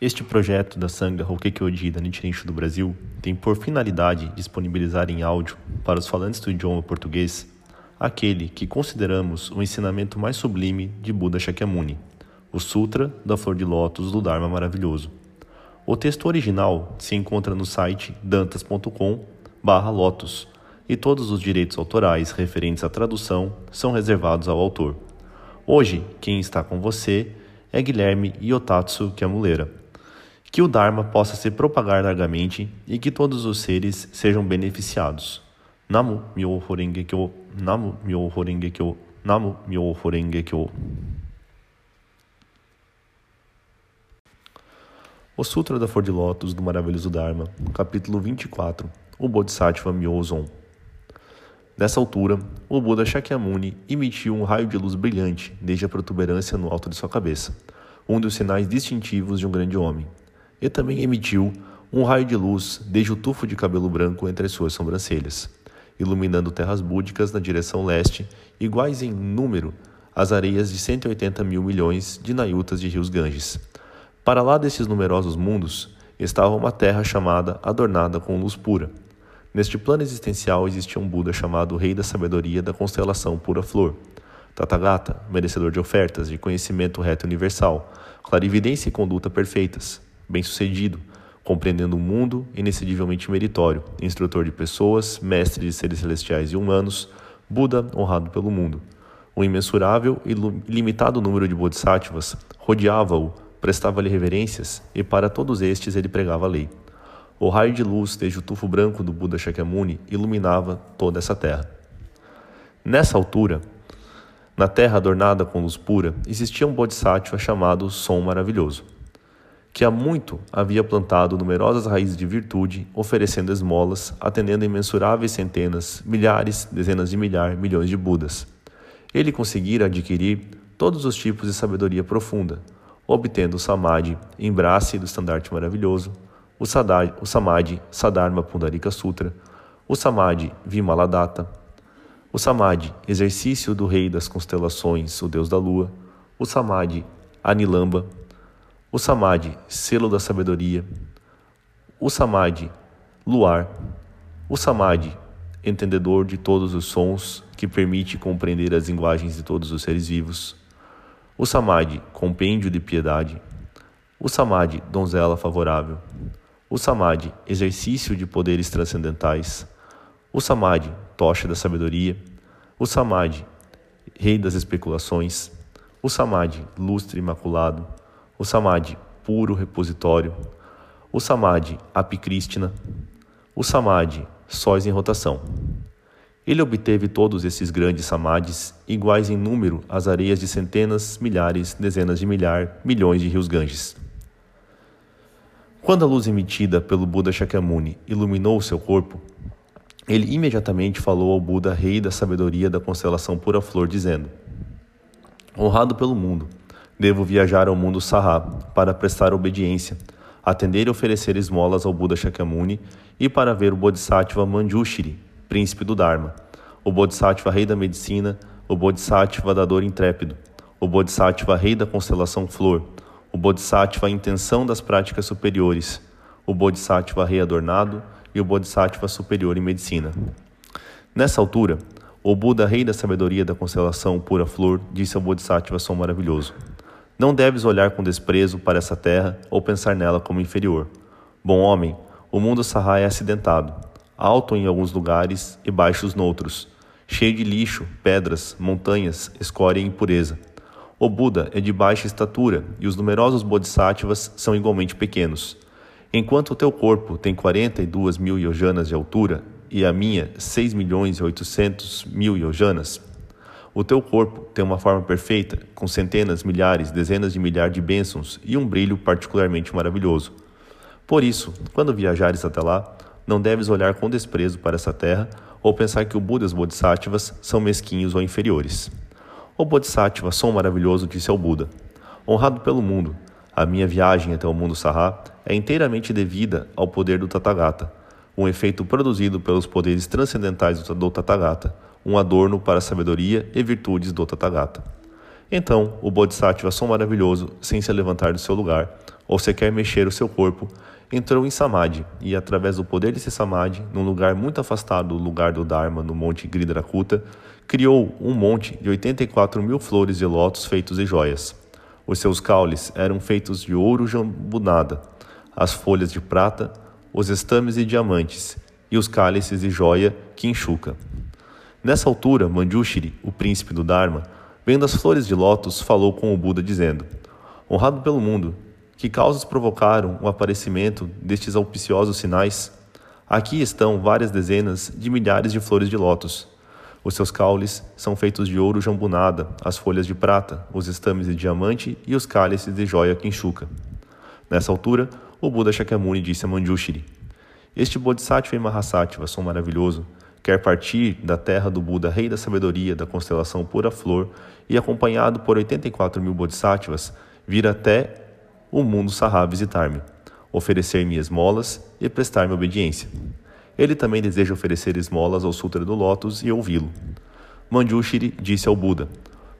Este projeto da Sangha Hokkekyoji da Nichiren do Brasil tem por finalidade disponibilizar em áudio para os falantes do idioma português aquele que consideramos o ensinamento mais sublime de Buda Shakyamuni, o Sutra da Flor de Lótus do Dharma Maravilhoso. O texto original se encontra no site dantas.com/lotus e todos os direitos autorais referentes à tradução são reservados ao autor. Hoje, quem está com você é Guilherme Iotatsu Kiamulera. Que o Dharma possa se propagar largamente e que todos os seres sejam beneficiados. Namu Myoho Renge Kyo, Namu Myoho Renge Kyo, Namu Myoho Renge Kyo. O Sutra da Flor de Lótus do Maravilhoso Dharma, capítulo 24, o Bodhisattva Myozon. Nessa altura, o Buda Shakyamuni emitiu um raio de luz brilhante desde a protuberância no alto de sua cabeça, um dos sinais distintivos de um grande homem. E também emitiu um raio de luz desde o tufo de cabelo branco entre as suas sobrancelhas, iluminando terras búdicas na direção leste, iguais em número às areias de 180 mil milhões de nayutas de rios Ganges. Para lá desses numerosos mundos estava uma terra chamada adornada com luz pura Neste plano existencial existia um Buda chamado Rei da Sabedoria da constelação Pura Flor. Tathagata, merecedor de ofertas, de conhecimento reto universal, clarividência e conduta perfeitas, bem-sucedido, compreendendo o mundo, inexcedivelmente meritório, instrutor de pessoas, mestre de seres celestiais e humanos, Buda honrado pelo mundo. Um imensurável e limitado número de bodhisattvas rodeava-o, prestava-lhe reverências, e para todos estes ele pregava a lei. O raio de luz desde o tufo branco do Buda Shakyamuni iluminava toda essa terra. Nessa altura, na terra adornada com luz pura, existia um bodhisattva chamado Som Maravilhoso, que há muito havia plantado numerosas raízes de virtude, oferecendo esmolas, atendendo imensuráveis centenas, milhares, dezenas de milhares, milhões de Budas. Ele conseguira adquirir todos os tipos de sabedoria profunda, obtendo o Samadhi, embrace do estandarte maravilhoso, o, Sadad, o Samadhi Sadharma Pundarika Sutra, o Samadhi Vimaladatta, o Samadhi Exercício do Rei das Constelações, o Deus da Lua, o Samadhi Anilamba, o Samadhi Selo da Sabedoria, o Samadhi Luar, o Samadhi Entendedor de todos os sons, que permite compreender as linguagens de todos os seres vivos, o Samadhi Compêndio de Piedade, o Samadhi Donzela Favorável, o Samadhi, exercício de poderes transcendentais. O Samadhi, tocha da sabedoria. O Samadhi, rei das especulações. O Samadhi, lustre imaculado. O Samadhi, puro repositório. O Samadhi, apicrístina. O Samadhi, sóis em rotação. Ele obteve todos esses grandes samadhis, iguais em número às areias de centenas, milhares, dezenas de milhar, milhões de rios Ganges. Quando a luz emitida pelo Buda Shakyamuni iluminou seu corpo, ele imediatamente falou ao Buda, rei da sabedoria da constelação Pura Flor, dizendo: Honrado pelo mundo, devo viajar ao mundo Saha para prestar obediência, atender e oferecer esmolas ao Buda Shakyamuni e para ver o Bodhisattva Manjushri, príncipe do Dharma, o Bodhisattva rei da medicina, o Bodhisattva da dor intrépido, o Bodhisattva rei da constelação Flor, o Bodhisattva intenção das práticas superiores, o Bodhisattva readornado e o Bodhisattva superior em medicina. Nessa altura, o Buda, rei da sabedoria da constelação pura flor, disse ao Bodhisattva som maravilhoso: Não deves olhar com desprezo para essa terra ou pensar nela como inferior. Bom homem, o mundo Sahá é acidentado, alto em alguns lugares e baixos noutros, cheio de lixo, pedras, montanhas, escória e impureza. O Buda é de baixa estatura e os numerosos bodhisattvas são igualmente pequenos. Enquanto o teu corpo tem 42 mil yojanas de altura e a minha 6 milhões e 800 mil yojanas, o teu corpo tem uma forma perfeita, com centenas, milhares, dezenas de milhares de bênçãos e um brilho particularmente maravilhoso. Por isso, quando viajares até lá, não deves olhar com desprezo para essa terra ou pensar que o Buda e os Bodhisattvas são mesquinhos ou inferiores. O Bodhisattva, som maravilhoso, disse ao Buda: Honrado pelo mundo, a minha viagem até o mundo Sahá é inteiramente devida ao poder do Tathagata, um efeito produzido pelos poderes transcendentais do Tathagata, um adorno para a sabedoria e virtudes do Tathagata. Então, o Bodhisattva, som maravilhoso, sem se levantar do seu lugar, ou sequer mexer o seu corpo, entrou em Samadhi e, através do poder desse Samadhi, num lugar muito afastado do lugar do Dharma, no monte Gridrakuta, criou um monte de 84 mil flores de lótus feitos de joias. Os seus caules eram feitos de ouro jambunada, as folhas de prata, os estames de diamantes e os cálices de joia quinchuca. Nessa altura, Manjushri, o príncipe do Dharma, vendo as flores de lótus, falou com o Buda dizendo: Honrado pelo mundo, que causas provocaram o aparecimento destes auspiciosos sinais? Aqui estão várias dezenas de milhares de flores de lótus. Os seus caules são feitos de ouro jambunada, as folhas de prata, os estames de diamante e os cálices de joia quinchuca. Nessa altura, o Buda Shakyamuni disse a Manjushri: Este Bodhisattva e Mahasattva som maravilhoso quer partir da terra do Buda, rei da sabedoria da constelação Pura Flor, e acompanhado por 84 mil Bodhisattvas, vir até o mundo Sahá visitar-me, oferecer-me esmolas e prestar-me obediência. Ele também deseja oferecer esmolas ao Sutra do Lótus e ouvi-lo. Manjushri disse ao Buda: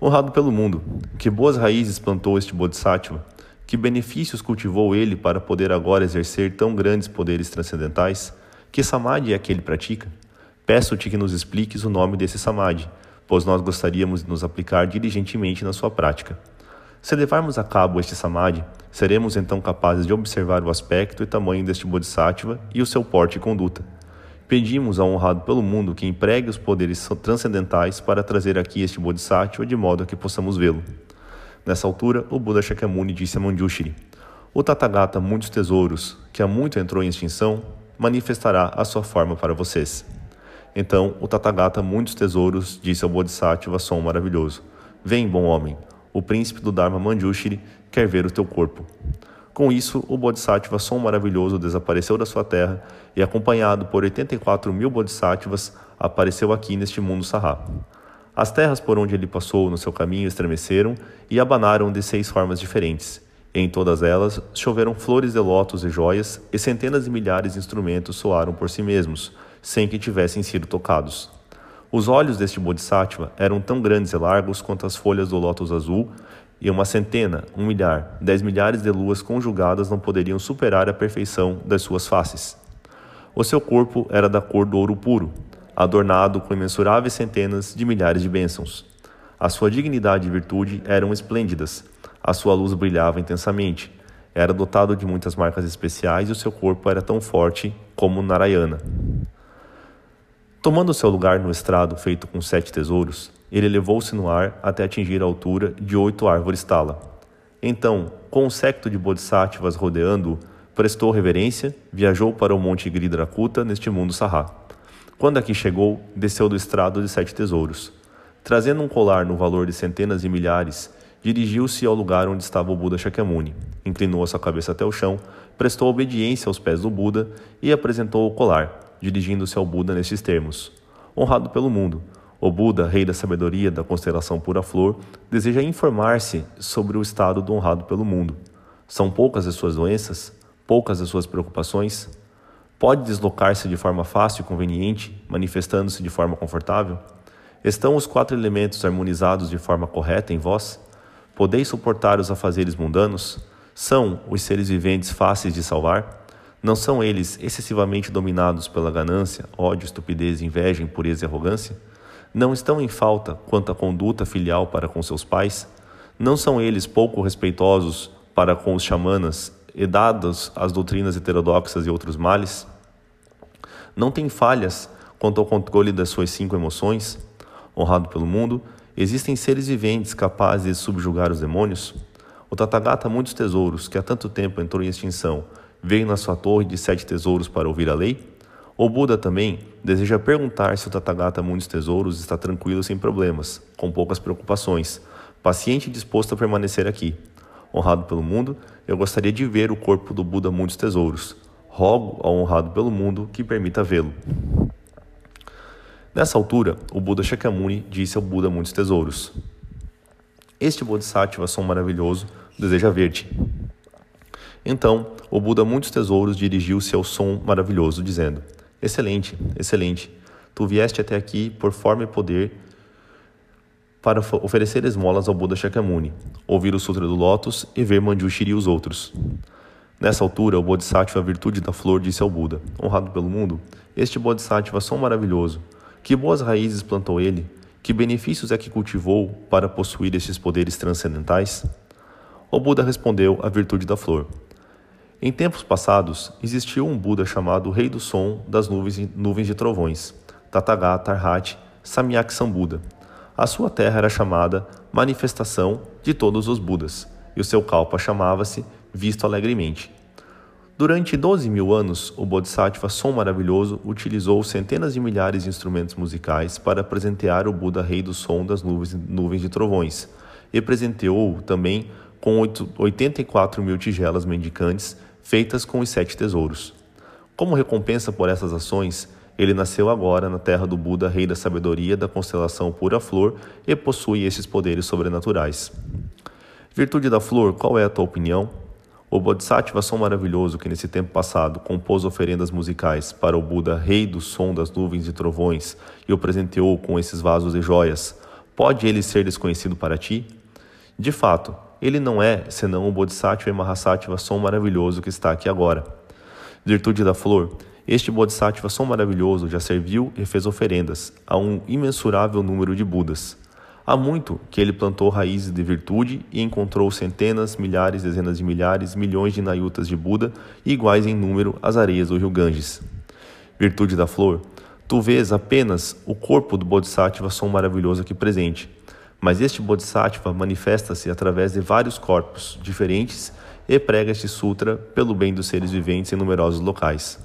Honrado pelo mundo, que boas raízes plantou este Bodhisattva, que benefícios cultivou ele para poder agora exercer tão grandes poderes transcendentais? Que samadhi é que ele pratica? Peço-te que nos expliques o nome desse samadhi, pois nós gostaríamos de nos aplicar diligentemente na sua prática. Se levarmos a cabo este samadhi, seremos então capazes de observar o aspecto e tamanho deste bodhisattva e o seu porte e conduta. Pedimos ao honrado pelo mundo que empregue os poderes transcendentais para trazer aqui este bodhisattva de modo que possamos vê-lo. Nessa altura, o Buda Shakyamuni disse a Manjushri: O Tathagata Muitos Tesouros, que há muito entrou em extinção, manifestará a sua forma para vocês. Então, o Tathagata Muitos Tesouros disse ao Bodhisattva som maravilhoso: Vem, bom homem, o príncipe do Dharma Manjushri quer ver o teu corpo. Com isso, o Bodhisattva Som Maravilhoso desapareceu da sua terra e, acompanhado por 84 mil Bodhisattvas, apareceu aqui neste mundo Sahá. As terras por onde ele passou no seu caminho estremeceram e abanaram de seis formas diferentes. Em todas elas choveram flores de lótus e joias, e centenas de milhares de instrumentos soaram por si mesmos, sem que tivessem sido tocados. Os olhos deste Bodhisattva eram tão grandes e largos quanto as folhas do lótus azul, e uma centena, um milhar, dez milhares de luas conjugadas não poderiam superar a perfeição das suas faces. O seu corpo era da cor do ouro puro, adornado com imensuráveis centenas de milhares de bênçãos. A sua dignidade e virtude eram esplêndidas, a sua luz brilhava intensamente, era dotado de muitas marcas especiais e o seu corpo era tão forte como Narayana. Tomando seu lugar no estrado feito com sete tesouros, ele elevou-se no ar até atingir a altura de oito árvores tala. Então, com um séquito de bodhisattvas rodeando-o, prestou reverência, viajou para o monte Gridrakuta neste mundo Sahá. Quando aqui chegou, desceu do estrado de sete tesouros. Trazendo um colar no valor de centenas de milhares, dirigiu-se ao lugar onde estava o Buda Shakyamuni, inclinou a sua cabeça até o chão, prestou obediência aos pés do Buda e apresentou o colar, dirigindo-se ao Buda nestes termos: Honrado pelo mundo, o Buda, rei da sabedoria da constelação Pura Flor, deseja informar-se sobre o estado do honrado pelo mundo. São poucas as suas doenças? Poucas as suas preocupações? Pode deslocar-se de forma fácil e conveniente, manifestando-se de forma confortável? Estão os quatro elementos harmonizados de forma correta em vós? Podeis suportar os afazeres mundanos? São os seres viventes fáceis de salvar? Não são eles excessivamente dominados pela ganância, ódio, estupidez, inveja, impureza e arrogância? Não estão em falta quanto à conduta filial para com seus pais? Não são eles pouco respeitosos para com os xamanas e dados as doutrinas heterodoxas e outros males? Não têm falhas quanto ao controle das suas cinco emoções? Honrado pelo mundo, existem seres viventes capazes de subjugar os demônios? O Tathagata muitos tesouros, que há tanto tempo entrou em extinção, veio na sua torre de sete tesouros para ouvir a lei? O Buda também deseja perguntar se o Tathagata Muitos Tesouros está tranquilo sem problemas, com poucas preocupações, paciente e disposto a permanecer aqui. Honrado pelo mundo, eu gostaria de ver o corpo do Buda Muitos Tesouros. Rogo ao honrado pelo mundo que permita vê-lo. Nessa altura, o Buda Shakyamuni disse ao Buda Muitos Tesouros: Este Bodhisattva som maravilhoso deseja ver-te. Então, o Buda Muitos Tesouros dirigiu-se ao som maravilhoso, dizendo: Excelente, excelente. Tu vieste até aqui por forma e poder para oferecer esmolas ao Buda Shakyamuni, ouvir o Sutra do Lótus e ver Manjushri e os outros. Nessa altura, o Bodhisattva, virtude da flor, disse ao Buda: Honrado pelo mundo, este Bodhisattva som maravilhoso, que boas raízes plantou ele, que benefícios é que cultivou para possuir estes poderes transcendentais? O Buda respondeu a virtude da flor. Em tempos passados, existiu um Buda chamado Rei do Som das nuvens, nuvens de trovões, Tathagata Arhati Samyak Sambuda. A sua terra era chamada Manifestação de Todos os Budas, e o seu kalpa chamava-se Visto Alegremente. Durante 12 mil anos, o Bodhisattva Som Maravilhoso utilizou centenas de milhares de instrumentos musicais para presentear o Buda Rei do Som das nuvens, nuvens de trovões, e presenteou também com 84 mil tigelas mendicantes feitas com os sete tesouros. Como recompensa por essas ações, ele nasceu agora na terra do Buda, rei da sabedoria da constelação Pura Flor, e possui esses poderes sobrenaturais. Virtude da flor, qual é a tua opinião? O Bodhisattva som maravilhoso que nesse tempo passado compôs oferendas musicais para o Buda, rei do som das nuvens e trovões, e o presenteou com esses vasos e joias, pode ele ser desconhecido para ti? De fato, ele não é senão o Bodhisattva e Mahasattva som maravilhoso que está aqui agora. Virtude da flor, este Bodhisattva som maravilhoso já serviu e fez oferendas a um imensurável número de Budas. Há muito que ele plantou raízes de virtude e encontrou centenas, milhares, dezenas de milhares, milhões de nayutas de Buda, iguais em número às areias do rio Ganges. Virtude da flor, tu vês apenas o corpo do Bodhisattva som maravilhoso aqui presente, mas este Bodhisattva manifesta-se através de vários corpos diferentes e prega este sutra pelo bem dos seres viventes em numerosos locais.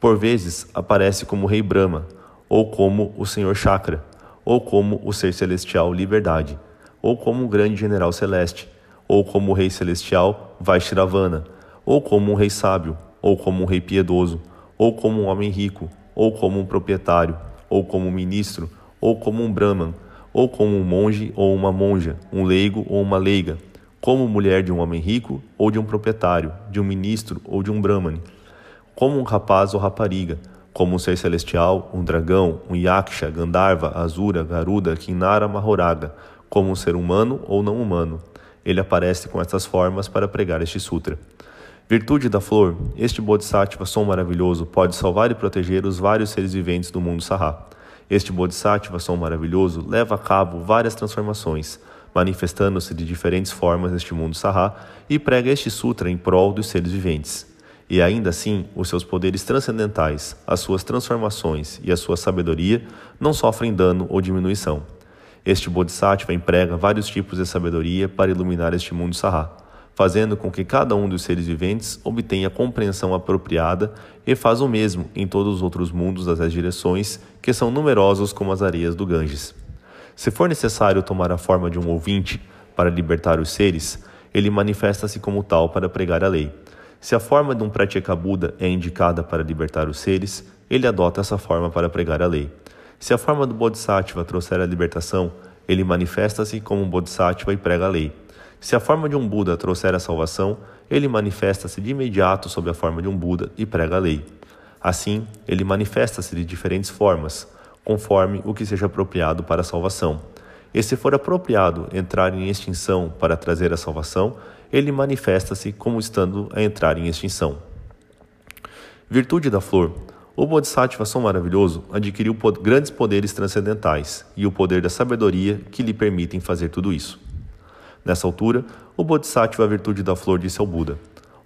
Por vezes aparece como Rei Brahma, ou como o Senhor Chakra, ou como o Ser Celestial Liberdade, ou como o Grande General Celeste, ou como o Rei Celestial Vaishravana, ou como um Rei Sábio, ou como um Rei Piedoso, ou como um homem rico, ou como um proprietário, ou como um ministro, ou como um Brahman, ou como um monge ou uma monja, um leigo ou uma leiga, como mulher de um homem rico ou de um proprietário, de um ministro ou de um brahmane, como um rapaz ou rapariga, como um ser celestial, um dragão, um yaksha, gandharva, azura, garuda, kinnara, mahoraga, como um ser humano ou não humano. Ele aparece com estas formas para pregar este sutra. Virtude da flor, este Bodhisattva som maravilhoso pode salvar e proteger os vários seres viventes do mundo Sahá. Este Bodhisattva som maravilhoso leva a cabo várias transformações, manifestando-se de diferentes formas neste mundo Sahá e prega este sutra em prol dos seres viventes. E ainda assim, os seus poderes transcendentais, as suas transformações e a sua sabedoria não sofrem dano ou diminuição. Este Bodhisattva emprega vários tipos de sabedoria para iluminar este mundo Sahá fazendo com que cada um dos seres viventes obtenha compreensão apropriada e faz o mesmo em todos os outros mundos das direções, que são numerosos como as areias do Ganges. Se for necessário tomar a forma de um ouvinte para libertar os seres, ele manifesta-se como tal para pregar a lei. Se a forma de um Pratyeka Buda é indicada para libertar os seres, ele adota essa forma para pregar a lei. Se a forma do Bodhisattva trouxer a libertação, ele manifesta-se como um Bodhisattva e prega a lei. Se a forma de um Buda trouxer a salvação, ele manifesta-se de imediato sob a forma de um Buda e prega a lei. Assim, ele manifesta-se de diferentes formas, conforme o que seja apropriado para a salvação. E se for apropriado entrar em extinção para trazer a salvação, ele manifesta-se como estando a entrar em extinção. Virtude da flor. O Bodhisattva Som Maravilhoso adquiriu grandes poderes transcendentais e o poder da sabedoria que lhe permitem fazer tudo isso. Nessa altura, o Bodhisattva, a virtude da flor, disse ao Buda: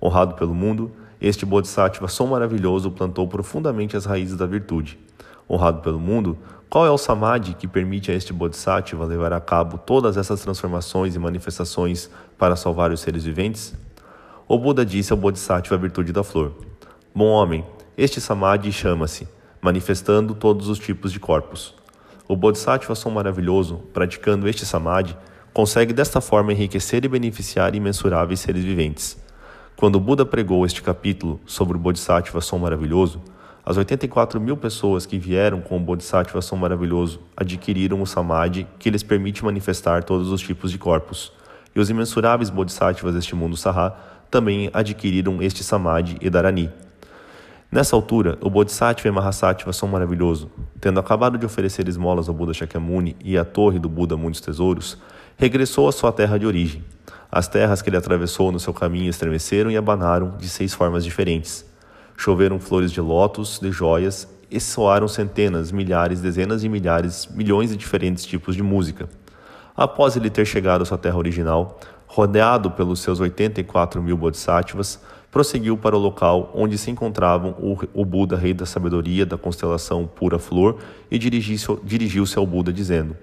Honrado pelo mundo, este Bodhisattva, som maravilhoso, plantou profundamente as raízes da virtude. Honrado pelo mundo, qual é o samadhi que permite a este Bodhisattva levar a cabo todas essas transformações e manifestações para salvar os seres viventes? O Buda disse ao Bodhisattva a virtude da flor: Bom homem, este samadhi chama-se manifestando todos os tipos de corpos. O Bodhisattva som maravilhoso, praticando este samadhi, consegue desta forma enriquecer e beneficiar imensuráveis seres viventes. Quando Buda pregou este capítulo sobre o Bodhisattva Som Maravilhoso, as 84 mil pessoas que vieram com o Bodhisattva Som Maravilhoso adquiriram o Samadhi que lhes permite manifestar todos os tipos de corpos. E os imensuráveis Bodhisattvas deste mundo Sahá também adquiriram este Samadhi e Dharani. Nessa altura, o Bodhisattva e Mahasattva são maravilhosos. Tendo acabado de oferecer esmolas ao Buda Shakyamuni e à torre do Buda Muitos Tesouros, regressou à sua terra de origem. As terras que ele atravessou no seu caminho estremeceram e abanaram de seis formas diferentes. Choveram flores de lótus, de joias, e soaram centenas, milhares, dezenas de milhares, milhões de diferentes tipos de música. Após ele ter chegado à sua terra original, rodeado pelos seus 84 mil bodhisattvas, prosseguiu para o local onde se encontravam o Buda, rei da sabedoria da constelação Pura Flor, e dirigiu-se ao Buda, dizendo: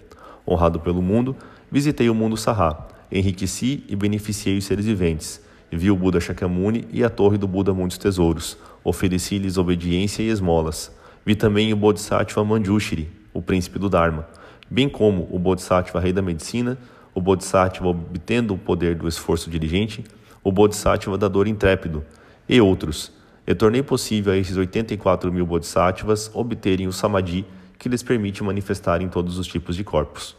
Honrado pelo mundo, visitei o mundo Sahá, enriqueci e beneficiei os seres viventes. Vi o Buda Shakyamuni e a torre do Buda Muitos Tesouros. Ofereci-lhes obediência e esmolas. Vi também o Bodhisattva Manjushri, o príncipe do Dharma, bem como o Bodhisattva rei da medicina, o Bodhisattva obtendo o poder do esforço diligente, o Bodhisattva da dor intrépido, e outros. E tornei possível a esses 84 mil Bodhisattvas obterem o Samadhi que lhes permite manifestar em todos os tipos de corpos.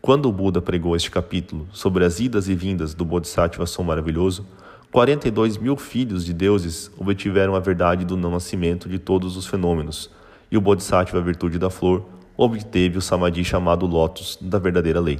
Quando o Buda pregou este capítulo sobre as idas e vindas do Bodhisattva Som Maravilhoso, 42 mil filhos de deuses obtiveram a verdade do não nascimento de todos os fenômenos, e o Bodhisattva Virtude da Flor obteve o Samadhi chamado Lótus da verdadeira lei.